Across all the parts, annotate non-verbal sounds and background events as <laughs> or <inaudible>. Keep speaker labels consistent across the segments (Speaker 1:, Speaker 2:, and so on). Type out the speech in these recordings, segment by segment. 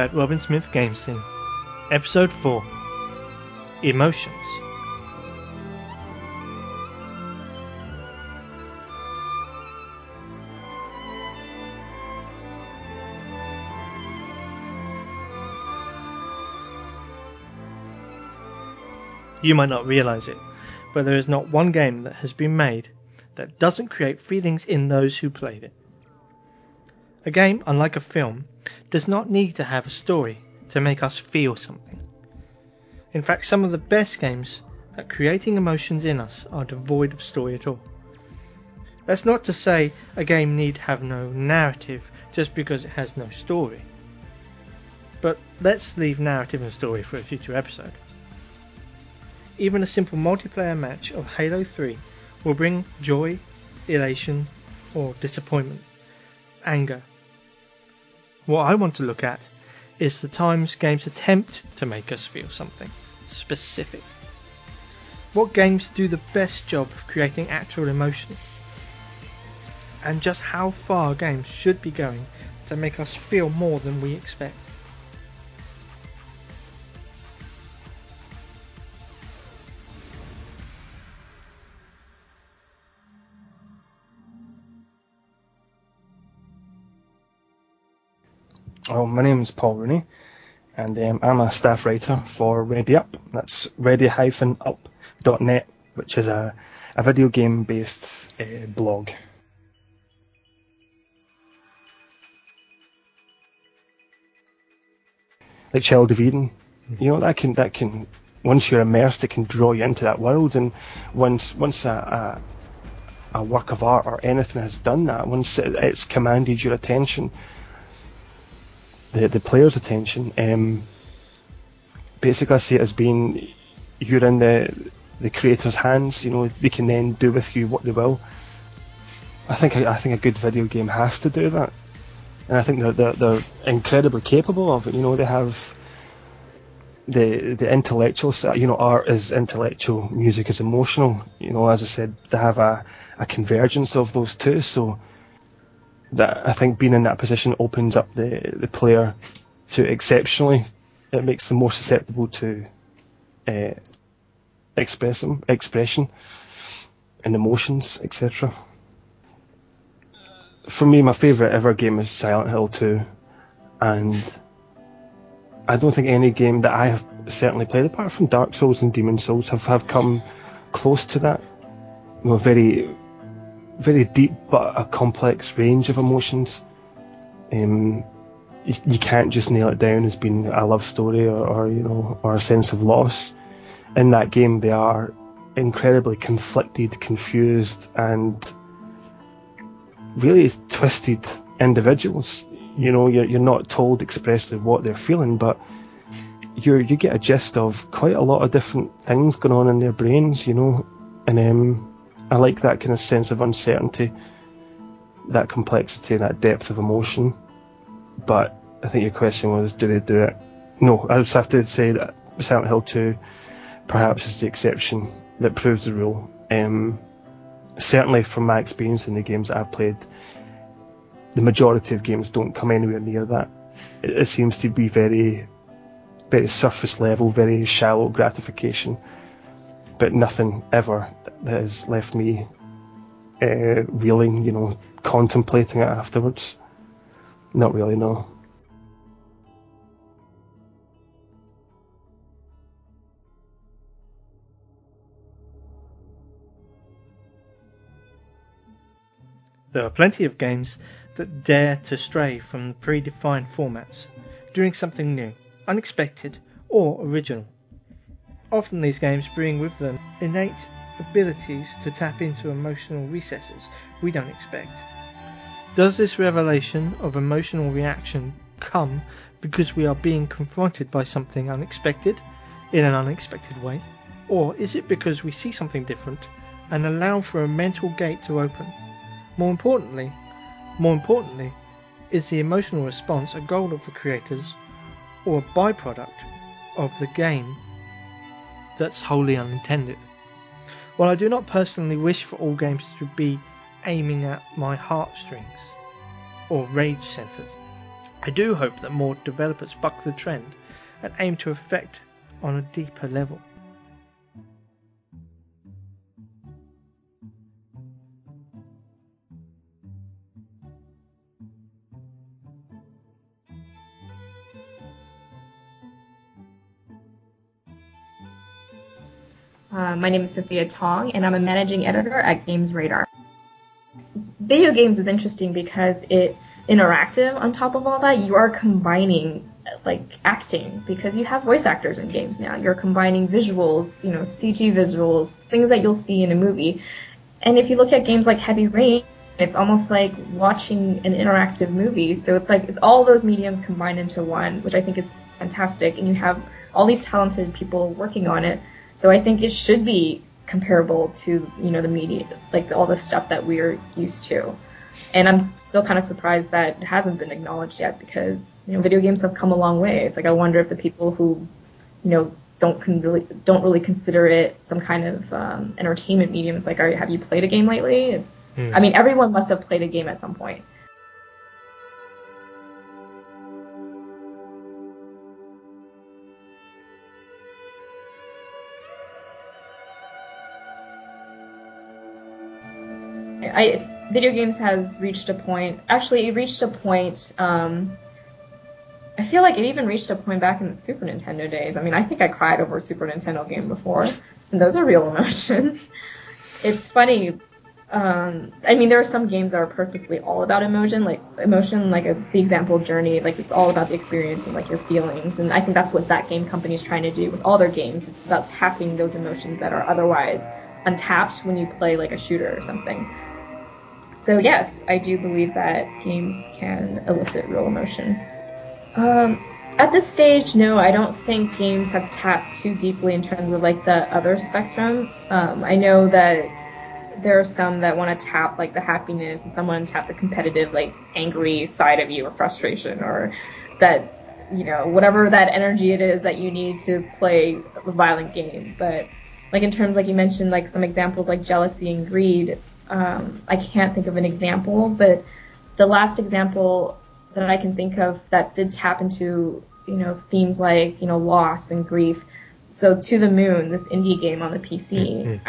Speaker 1: That Robin Smith Game Scene, Episode 4 Emotions. You might not realize it, but there is not one game that has been made that doesn't create feelings in those who played it. A game, unlike a film, does not need to have a story to make us feel something. In fact, some of the best games at creating emotions in us are devoid of story at all. That's not to say a game need have no narrative just because it has no story. But let's leave narrative and story for a future episode. Even a simple multiplayer match of Halo 3 will bring joy, elation, or disappointment, anger. What I want to look at is the times games attempt to make us feel something specific. What games do the best job of creating actual emotion? And just how far games should be going to make us feel more than we expect.
Speaker 2: Oh, my name is Paul Rooney, and um, I'm a staff writer for Ready Up. That's ready-up.net, which is a, a video game based uh, blog. Like Child of Eden, you know that can that can once you're immersed, it can draw you into that world, and once once a, a, a work of art or anything has done that, once it, it's commanded your attention, the the player's attention. Um, basically, I see it as being you're in the the creator's hands. You know, they can then do with you what they will. I think I think a good video game has to do that, and I think they're they're, they're incredibly capable of it. You know, they have the the intellectual. You know, art is intellectual, music is emotional. You know, as I said, they have a a convergence of those two. So that I think being in that position opens up the the player to exceptionally. It makes them more susceptible to uh, express them, expression and emotions, etc. For me, my favourite ever game is Silent Hill 2, and I don't think any game that I have certainly played, apart from Dark Souls and Demon's Souls, have, have come close to that. You very very deep but a complex range of emotions. Um, you, you, can't just nail it down as being a love story or, or, you know or a sense of loss. In that game, they are incredibly conflicted, confused, and really twisted individuals. You know, you're, you're not told expressly what they're feeling, but you you get a gist of quite a lot of different things going on in their brains. You know, and um, I like that kind of sense of uncertainty, that complexity, and that depth of emotion. But I think your question was, do they do it? No, I just have to say that Silent Hill 2 perhaps is the exception that proves the rule. Um, certainly from my experience in the games that I've played, the majority of games don't come anywhere near that. It, it seems to be very, very surface level, very shallow gratification but nothing ever that has left me uh, reeling, you know, contemplating it afterwards. Not really, no.
Speaker 1: There are plenty of games that dare to stray from predefined formats, doing something new, unexpected, or original. Often these games bring with them innate abilities to tap into emotional recesses we don't expect. Does this revelation of emotional reaction come because we are being confronted by something unexpected in an unexpected way? Or is it because we see something different and allow for a mental gate to open? More importantly, more importantly, is the emotional response a goal of the creators or a byproduct of the game that's wholly unintended. While I do not personally wish for all games to be aiming at my heartstrings or rage centers, I do hope that more developers buck the trend and aim to affect on a deeper level.
Speaker 3: Uh, my name is Sophia Tong, and I'm a managing editor at GamesRadar. Video games is interesting because it's interactive on top of all that. You are combining like acting because you have voice actors in games now. You're combining visuals, you know, CG visuals, things that you'll see in a movie. And if you look at games like Heavy Rain, it's almost like watching an interactive movie. So it's like it's all those mediums combined into one, which I think is fantastic. And you have all these talented people working on it. So I think it should be comparable to you know the media, like all the stuff that we're used to. And I'm still kind of surprised that it hasn't been acknowledged yet because you know video games have come a long way. It's like I wonder if the people who you know don't con- really don't really consider it some kind of um, entertainment medium. It's like, are, have you played a game lately? It's hmm. I mean everyone must have played a game at some point. I video games has reached a point. Actually, it reached a point. Um, I feel like it even reached a point back in the Super Nintendo days. I mean, I think I cried over a Super Nintendo game before, and those are real <laughs> emotions. it's funny. Um, I mean, there are some games that are purposely all about emotion, like emotion, like a, the example Journey, like it's all about the experience and like your feelings. And I think that's what thatgamecompany is trying to do with all their games. It's about tapping those emotions that are otherwise untapped when you play like a shooter or something. So yes, I do believe that games can elicit real emotion. Um, at this stage, no, I don't think games have tapped too deeply in terms of like the other spectrum. Um, I know that there are some that want to tap like the happiness and some want to tap the competitive, like angry side of you or frustration or that, you know, whatever that energy it is that you need to play a violent game. But like in terms like you mentioned, like some examples like jealousy and greed, um, I can't think of an example, but the last example that I can think of that did tap into you know themes like you know loss and grief. So to the moon, this indie game on the PC. Mm-hmm.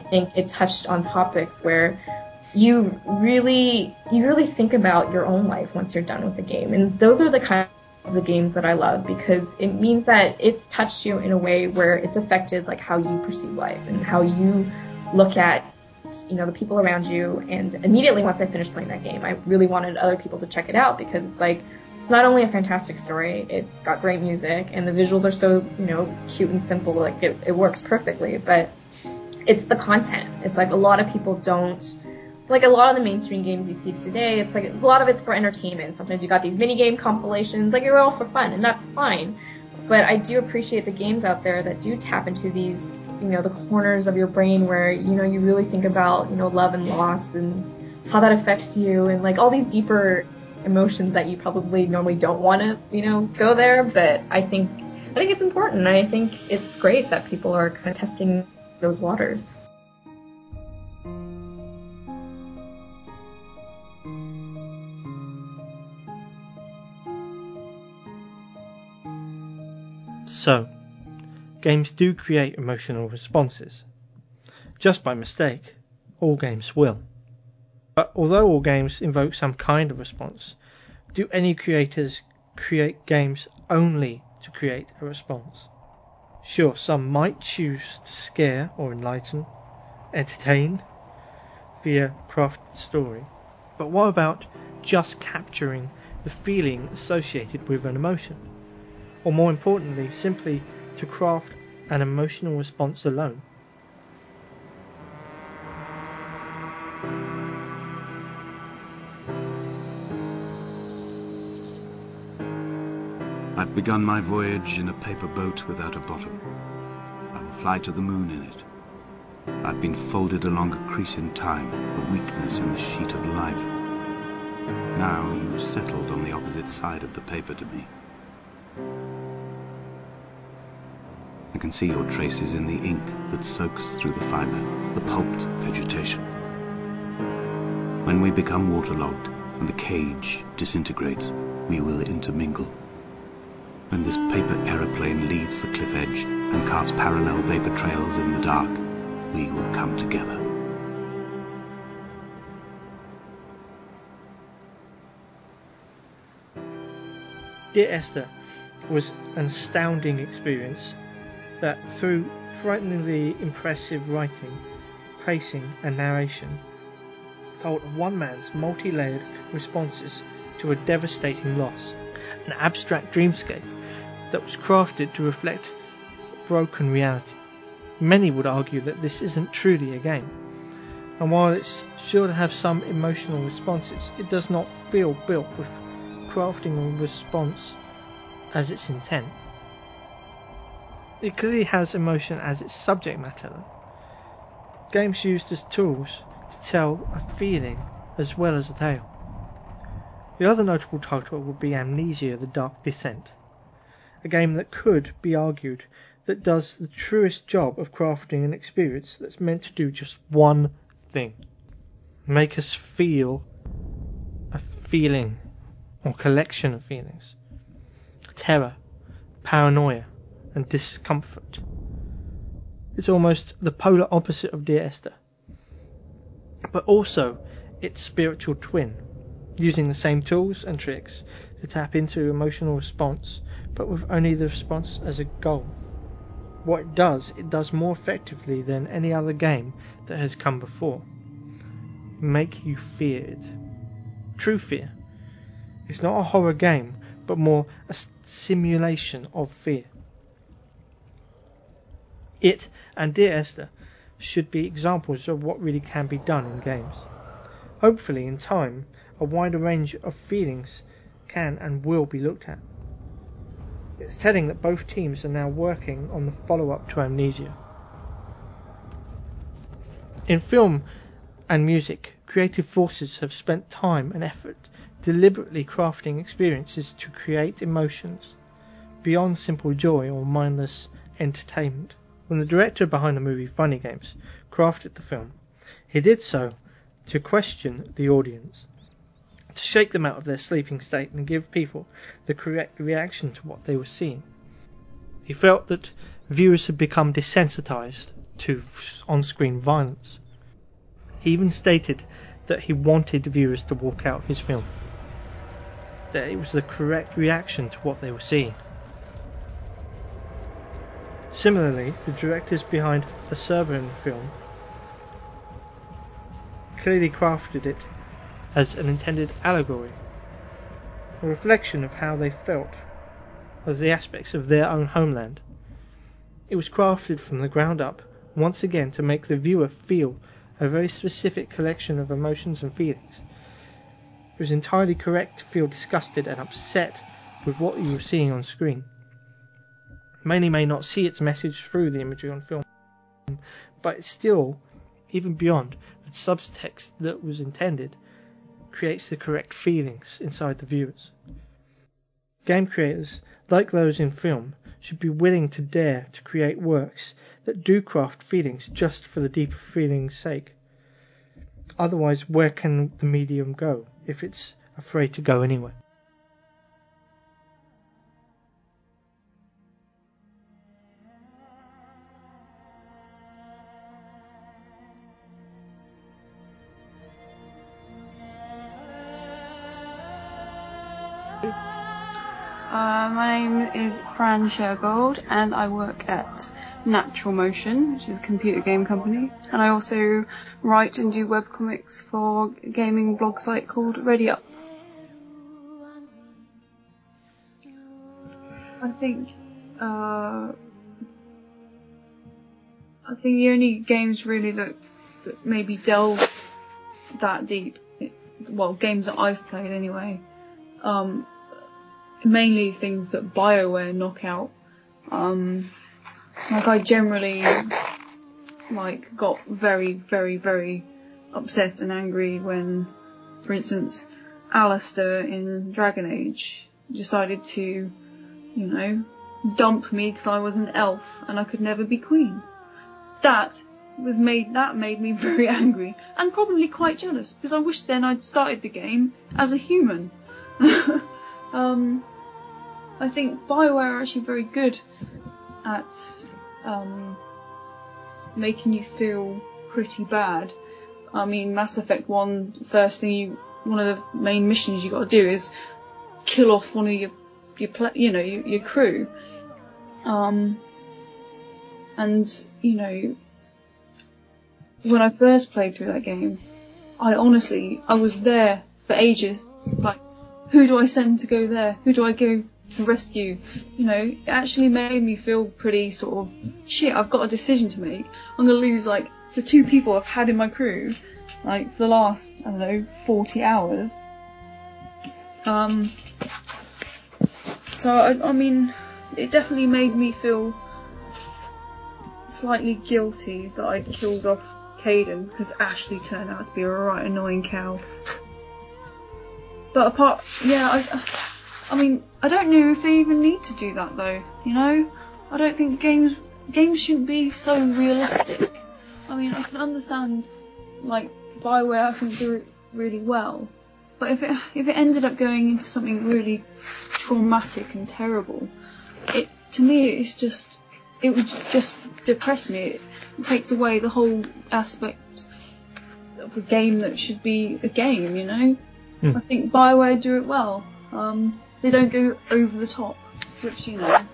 Speaker 3: I think it touched on topics where you really you really think about your own life once you're done with the game, and those are the kind the games that I love because it means that it's touched you in a way where it's affected like how you perceive life and how you look at you know the people around you. And immediately once I finished playing that game I really wanted other people to check it out because it's like it's not only a fantastic story it's got great music and the visuals are so you know cute and simple like it, it works perfectly but it's the content. It's like a lot of people don't like a lot of the mainstream games you see today, it's like a lot of it's for entertainment. Sometimes you got these mini game compilations, like they're all for fun, and that's fine. But I do appreciate the games out there that do tap into these, you know, the corners of your brain where you know you really think about, you know, love and loss and how that affects you, and like all these deeper emotions that you probably normally don't want to, you know, go there. But I think I think it's important. I think it's great that people are kind of testing those waters.
Speaker 1: So, games do create emotional responses. Just by mistake, all games will. But although all games invoke some kind of response, do any creators create games only to create a response? Sure, some might choose to scare or enlighten, entertain via craft story, but what about just capturing the feeling associated with an emotion? Or more importantly, simply to craft an emotional response alone.
Speaker 4: I've begun my voyage in a paper boat without a bottom. I will fly to the moon in it. I've been folded along a crease in time, a weakness in the sheet of life. Now you've settled on the opposite side of the paper to me. I can see your traces in the ink that soaks through the fiber, the pulped vegetation. When we become waterlogged and the cage disintegrates, we will intermingle. When this paper aeroplane leaves the cliff edge and carves parallel vapor trails in the dark, we will come together.
Speaker 1: Dear Esther was an astounding experience that, through frighteningly impressive writing, pacing, and narration, told of one man's multi layered responses to a devastating loss, an abstract dreamscape that was crafted to reflect broken reality. Many would argue that this isn't truly a game, and while it's sure to have some emotional responses, it does not feel built with crafting a response as its intent. It clearly has emotion as its subject matter. Games used as tools to tell a feeling as well as a tale. The other notable title would be Amnesia The Dark Descent, a game that could be argued that does the truest job of crafting an experience that's meant to do just one thing make us feel a feeling or collection of feelings terror, paranoia, and discomfort. It's almost the polar opposite of Dear Esther, but also its spiritual twin, using the same tools and tricks to tap into emotional response, but with only the response as a goal. What it does, it does more effectively than any other game that has come before. Make you fear it. True fear. It's not a horror game, but more a simulation of fear. It and Dear Esther should be examples of what really can be done in games. Hopefully, in time, a wider range of feelings can and will be looked at. It's telling that both teams are now working on the follow up to Amnesia. In film and music, creative forces have spent time and effort deliberately crafting experiences to create emotions beyond simple joy or mindless entertainment. When the director behind the movie Funny Games crafted the film, he did so to question the audience, to shake them out of their sleeping state and give people the correct reaction to what they were seeing. He felt that viewers had become desensitized to on screen violence. He even stated that he wanted viewers to walk out of his film that it was the correct reaction to what they were seeing. Similarly, the directors behind a Serbian film clearly crafted it as an intended allegory, a reflection of how they felt of the aspects of their own homeland. It was crafted from the ground up, once again to make the viewer feel a very specific collection of emotions and feelings it was entirely correct to feel disgusted and upset with what you were seeing on screen. Many may not see its message through the imagery on film, but still, even beyond the subtext that was intended, creates the correct feelings inside the viewers. Game creators, like those in film, should be willing to dare to create works that do craft feelings just for the deeper feeling's sake. Otherwise, where can the medium go? if it's afraid to go anywhere.
Speaker 5: My name is Fran Shergold, and I work at Natural Motion, which is a computer game company. And I also write and do webcomics for a gaming blog site called Ready Up. I think, uh, I think the only games really that, that maybe delve that deep, well, games that I've played anyway, um, mainly things that BioWare knock out. Um, like I generally like got very, very, very upset and angry when, for instance, Alistair in Dragon Age decided to, you know, dump me because I was an elf and I could never be queen. That was made that made me <laughs> very angry and probably quite jealous because I wish then I'd started the game as a human. <laughs> um, I think Bioware are actually very good at um, making you feel pretty bad. I mean, Mass Effect 1, first thing you, one of the main missions you got to do is kill off one of your, your, you know, your, your crew. Um, and you know, when I first played through that game, I honestly, I was there for ages. Like, who do I send to go there? Who do I go rescue? You know, it actually made me feel pretty sort of shit. I've got a decision to make. I'm gonna lose like the two people I've had in my crew, like for the last I don't know 40 hours. Um. So I, I mean, it definitely made me feel slightly guilty that I'd killed off Kaidan because Ashley turned out to be a right annoying cow. But apart, yeah, I, I mean, I don't know if they even need to do that though. You know, I don't think games games shouldn't be so realistic. I mean, I can understand like Bioware, I think do it really well, but if it if it ended up going into something really traumatic and terrible, it to me it's just it would just depress me. It takes away the whole aspect of a game that should be a game, you know?
Speaker 1: Hmm.
Speaker 5: I think Bioware do it well. Um, they don't go over the top, which, you know,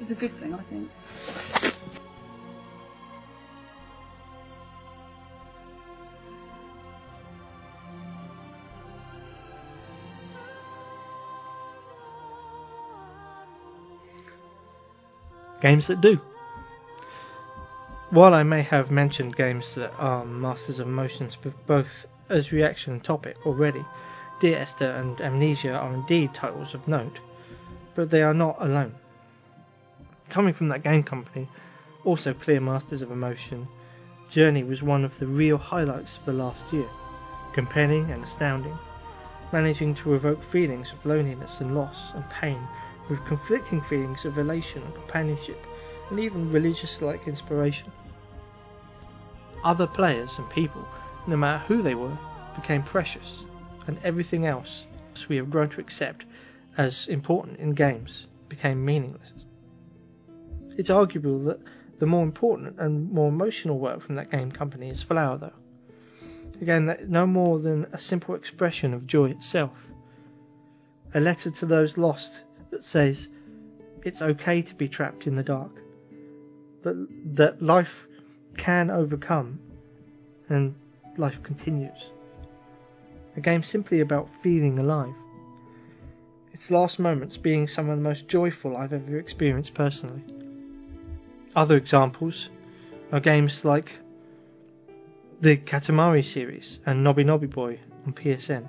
Speaker 5: is a good thing, I think.
Speaker 1: games that do. While I may have mentioned games that are masters of motions both as reaction topic already, Dear Esther and Amnesia are indeed titles of note, but they are not alone. Coming from thatgamecompany, also clear masters of emotion, Journey was one of the real highlights of the last year, compelling and astounding, managing to evoke feelings of loneliness and loss and pain with conflicting feelings of elation and companionship, and even religious like inspiration. Other players and people, no matter who they were, became precious, and everything else we have grown to accept as important in games became meaningless. It's arguable that the more important and more emotional work from thatgamecompany is Flower, though. Again, no more than a simple expression of joy itself. A letter to those lost that says it's okay to be trapped in the dark, but that life can overcome and life continues. A game simply about feeling alive. Its last moments being some of the most joyful I've ever experienced personally. Other examples are games like the Katamari series and Noby Noby Boy on PSN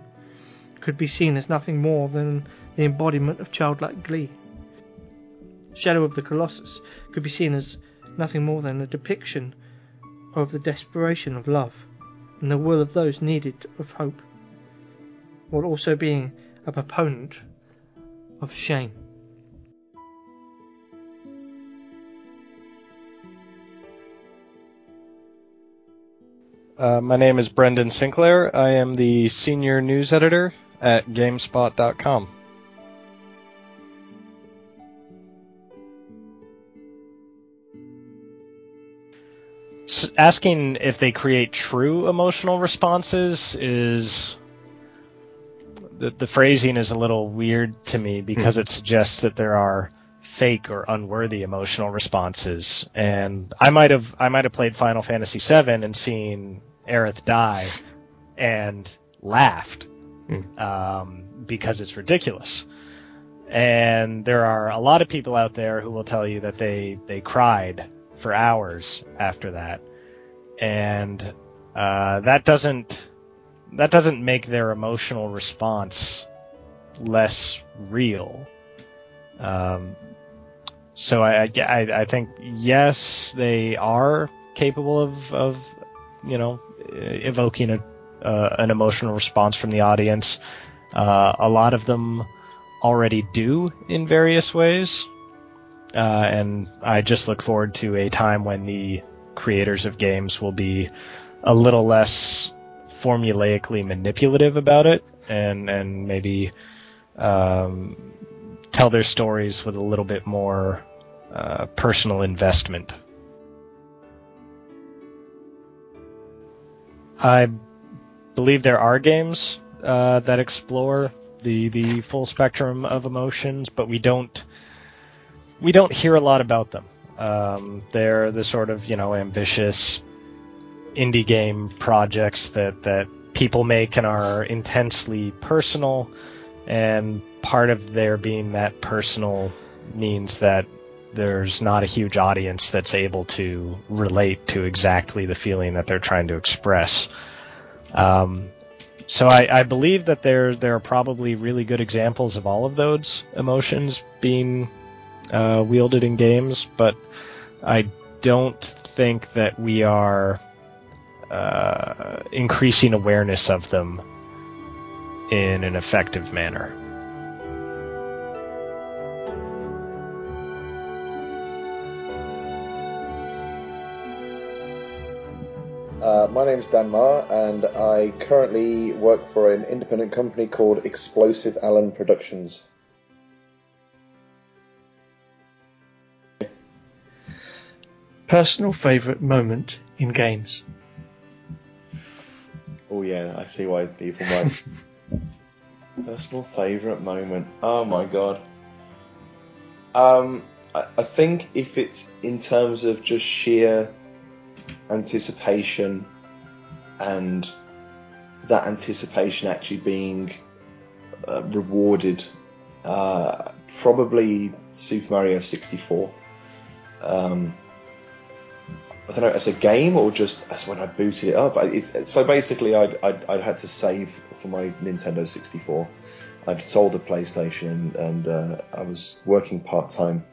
Speaker 1: could be seen as nothing more than the embodiment of childlike glee. Shadow of the Colossus could be seen as nothing more than a depiction of the desperation of love and the will of those needed of hope, while also being a proponent of shame.
Speaker 6: Uh, my name is Brendan Sinclair. I am the senior news editor at GameSpot.com. Asking if they create true emotional responses is the, the phrasing is a little weird to me because it suggests that there are fake or unworthy emotional responses. And I might have I might have played Final Fantasy VII and seen Aerith die and laughed um, because it's ridiculous. And there are a lot of people out there who will tell you that they they cried for hours after that, and uh, that doesn't that doesn't make their emotional response less real. Um, so I, I, I think yes, they are capable of, of you know, evoking a, uh, an emotional response from the audience. Uh, a lot of them already do in various ways. uh, and I just look forward to a time when the creators of games will be a little less formulaically manipulative about it, and and maybe um, tell their stories with a little bit more uh, personal investment. I believe there are games uh, that explore the the full spectrum of emotions, but we don't we don't hear a lot about them. Um, they're the sort of you know ambitious indie game projects that that people make and are intensely personal, and part of their being that personal means that there's not a huge audience that's able to relate to exactly the feeling that they're trying to express. Um, so I, I, believe that there there are probably really good examples of all of those emotions being uh, wielded in games, but I don't think that we are uh, increasing awareness of them in an effective manner.
Speaker 7: Uh, my name is Dan Marr, and I currently work for an independent company called Explosive Allen Productions.
Speaker 1: Personal favourite moment in games?
Speaker 7: Oh, yeah, I see why people might. <laughs> Personal favourite moment. Oh my god. Um, I, I think if it's in terms of just sheer anticipation and that anticipation actually being uh, rewarded. Uh, probably Super Mario 64. Um, I don't know, as a game or just as when I booted it up. It's, so basically, I'd, I'd, I'd, had to save for my Nintendo 64. I'd sold a PlayStation and, uh, I was working part time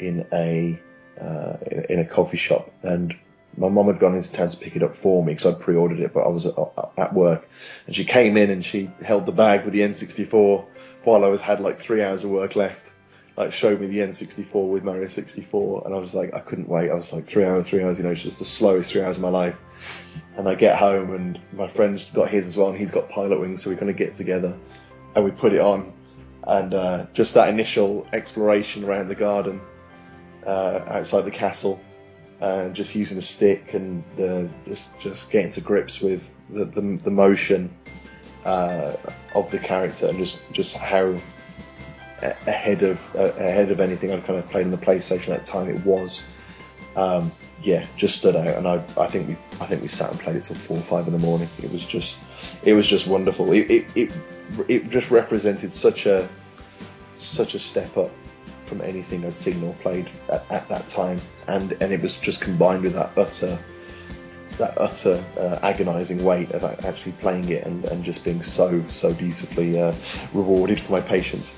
Speaker 7: in a uh, in, in, a coffee shop, and my mum had gone into town to pick it up for me because I'd pre-ordered it, but I was at, at, work, and she came in and she held the bag with the N64 while I was had like three hours of work left. Like showed me the N64 with Mario 64, and I was like, I couldn't wait. I was like three hours, three hours. You know, it's just the slowest three hours of my life. And I get home, and my friend's got his as well, and he's got Pilotwings, so we kind of get together, and we put it on, and uh, just that initial exploration around the garden uh, outside the castle and just using the stick and the, just just getting to grips with the the, the motion uh, of the character and just just how ahead of uh, ahead of anything I'd kind of played on the PlayStation at the time it was. Um, yeah, just stood out, and I, I think we I think we sat and played it till four or five in the morning. It was just it was just wonderful. It it, it, it just represented such a such a step up from anything I'd seen or played at, at that time, and and it was just combined with that utter that utter uh, agonising weight of actually playing it and, and just being so so beautifully uh, rewarded for my patience.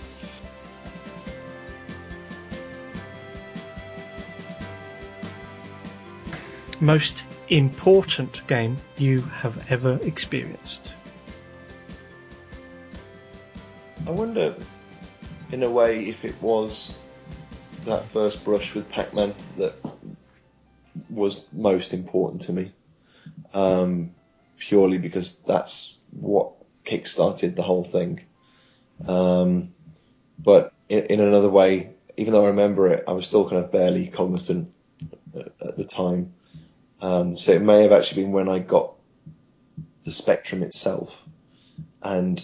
Speaker 1: Most important game you have ever experienced?
Speaker 7: I wonder in a way, if it was that first brush with Pac-Man that was most important to me, um, purely because that's what kick-started the whole thing. Um, but in, in, another way, even though I remember it, I was still kind of barely cognizant at, at the time. Um, so it may have actually been when I got the Spectrum itself, and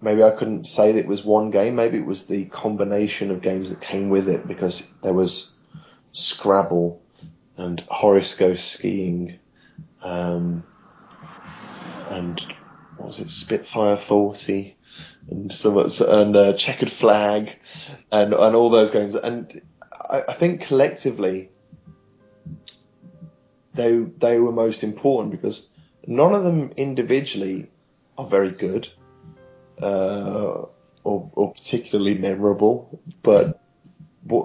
Speaker 7: maybe I couldn't say that it was one game. Maybe it was the combination of games that came with it because there was Scrabble and Goes Skiing, um, and what was it, Spitfire 40, and and uh, Chequered Flag, and and all those games. And I, I think collectively they they were most important because none of them individually are very good uh, or, or, particularly memorable, but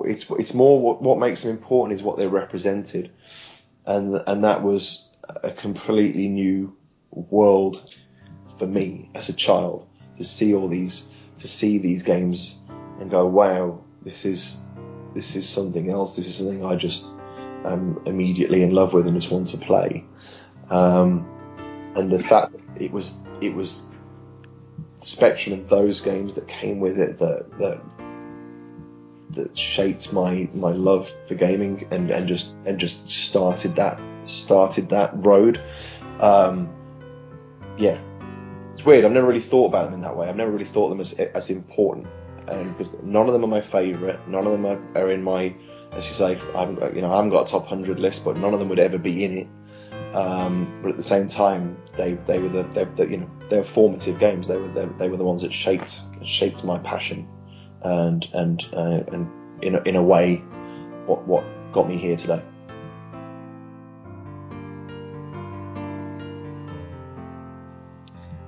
Speaker 7: it's it's more what, what makes them important is what they represented, and and that was a completely new world for me as a child to see all these to see these games and go wow this is this is something else. This is something I just am immediately in love with and just want to play. Um, and the fact that it was it was Spectrum and those games that came with it that that that shaped my my love for gaming and, and just and just started that started that road. Um, yeah, it's weird. I've never really thought about them in that way. I've never really thought them as as important because um, none of them are my favourite. None of them are, are in my, as you say, I haven't, you know, I haven't got a top hundred list, but none of them would ever be in it. Um, but at the same time, they they were the, they, you know they were formative games. They were they, they were the ones that shaped shaped my passion, and and uh, and in a, in a way, what what got me here today.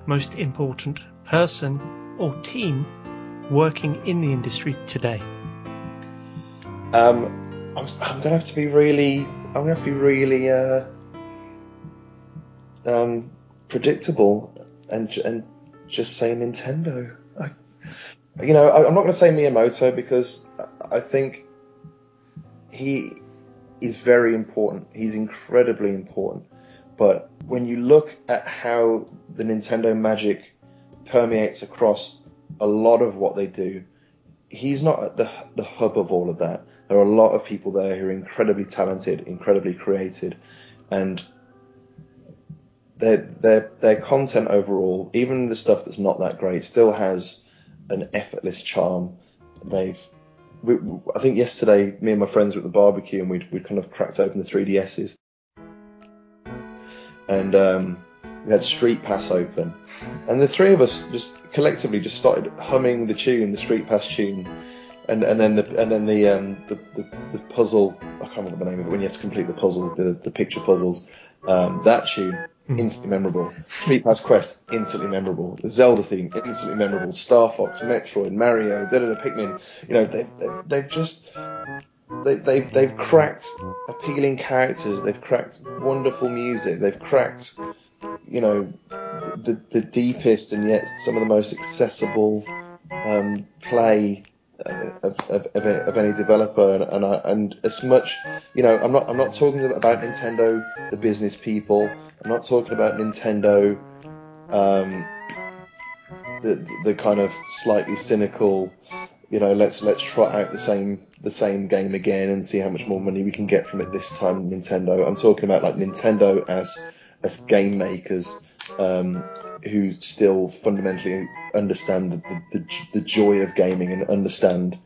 Speaker 1: Most important person or team working in the industry today?
Speaker 7: Um, I'm, I'm gonna have to be really, I'm gonna have to be really uh, um, predictable and and just say Nintendo. I, you know, I, I'm not gonna say Miyamoto because I think he is very important. He's incredibly important. But when you look at how the Nintendo magic permeates across a lot of what they do. He's not at the, the hub of all of that. There are a lot of people there who are incredibly talented, incredibly creative, and their their their content overall, even the stuff that's not that great, still has an effortless charm. They've we, I think yesterday, me and my friends were at the barbecue and we'd, we'd kind of cracked open the 3DSs. And um, we had StreetPass open, and the three of us just collectively just started humming the tune, the StreetPass tune, and and then the and then the um the, the, the puzzle I can't remember the name of it when you have to complete the puzzles, the the picture puzzles. Um, that tune hmm. instantly memorable. StreetPass Quest instantly memorable. The Zelda theme instantly memorable. Star Fox, Metroid, Mario, da da da Pikmin. You know they, they they've just they, they've they've cracked appealing characters. They've cracked wonderful music. They've cracked you know, the, the deepest and yet some of the most accessible um, play uh, of, of, of, of, any developer, and and, I, and, as much, you know, I'm not I'm not talking about Nintendo, the business people. I'm not talking about Nintendo, um, the the kind of slightly cynical, you know, let's let's trot out the same the same game again and see how much more money we can get from it this time. Nintendo. I'm talking about like Nintendo as as game makers um, who still fundamentally understand the, the, the, joy of gaming and understand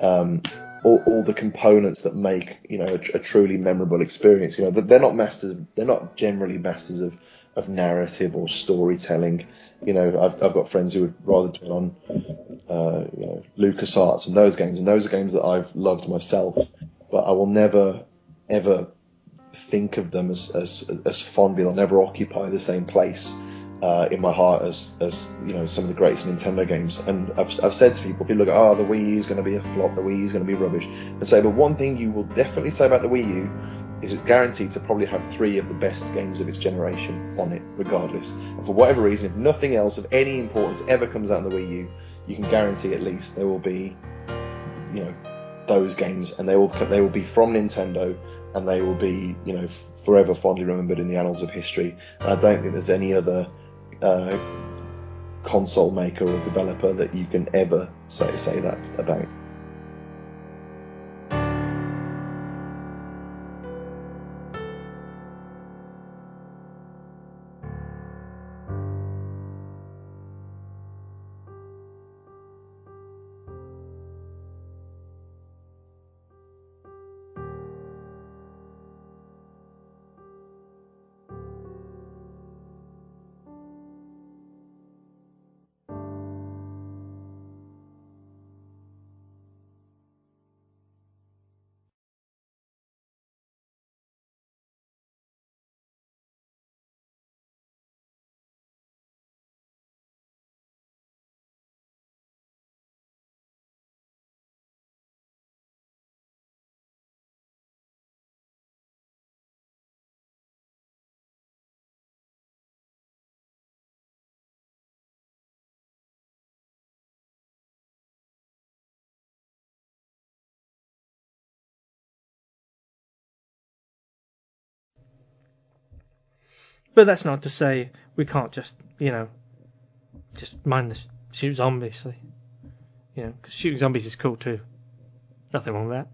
Speaker 7: um, all, all, the components that make you know a, a, truly memorable experience. You know they're not masters. They're not generally masters of, of narrative or storytelling. You know I've, I've got friends who would rather dwell on uh, you know LucasArts and those games, and those are games that I've loved myself. But I will never ever think of them as, as, as fondly. They'll never occupy the same place uh, in my heart as, as you know some of the greatest Nintendo games. And I've, I've said to people, people look, oh, the Wii U is going to be a flop, the Wii U is going to be rubbish, and say, but one thing you will definitely say about the Wii U is it's guaranteed to probably have three of the best games of its generation on it, regardless. And for whatever reason, if nothing else of any importance ever comes out in the Wii U, you can guarantee at least there will be, you know, those games, and they will they will be from Nintendo, and they will be, you know, forever fondly remembered in the annals of history. And I don't think there's any other uh, console maker or developer that you can ever say say that about.
Speaker 1: But that's not to say we can't just, you know, just mindless shoot zombies. You know, because shooting zombies is cool too. Nothing wrong with that.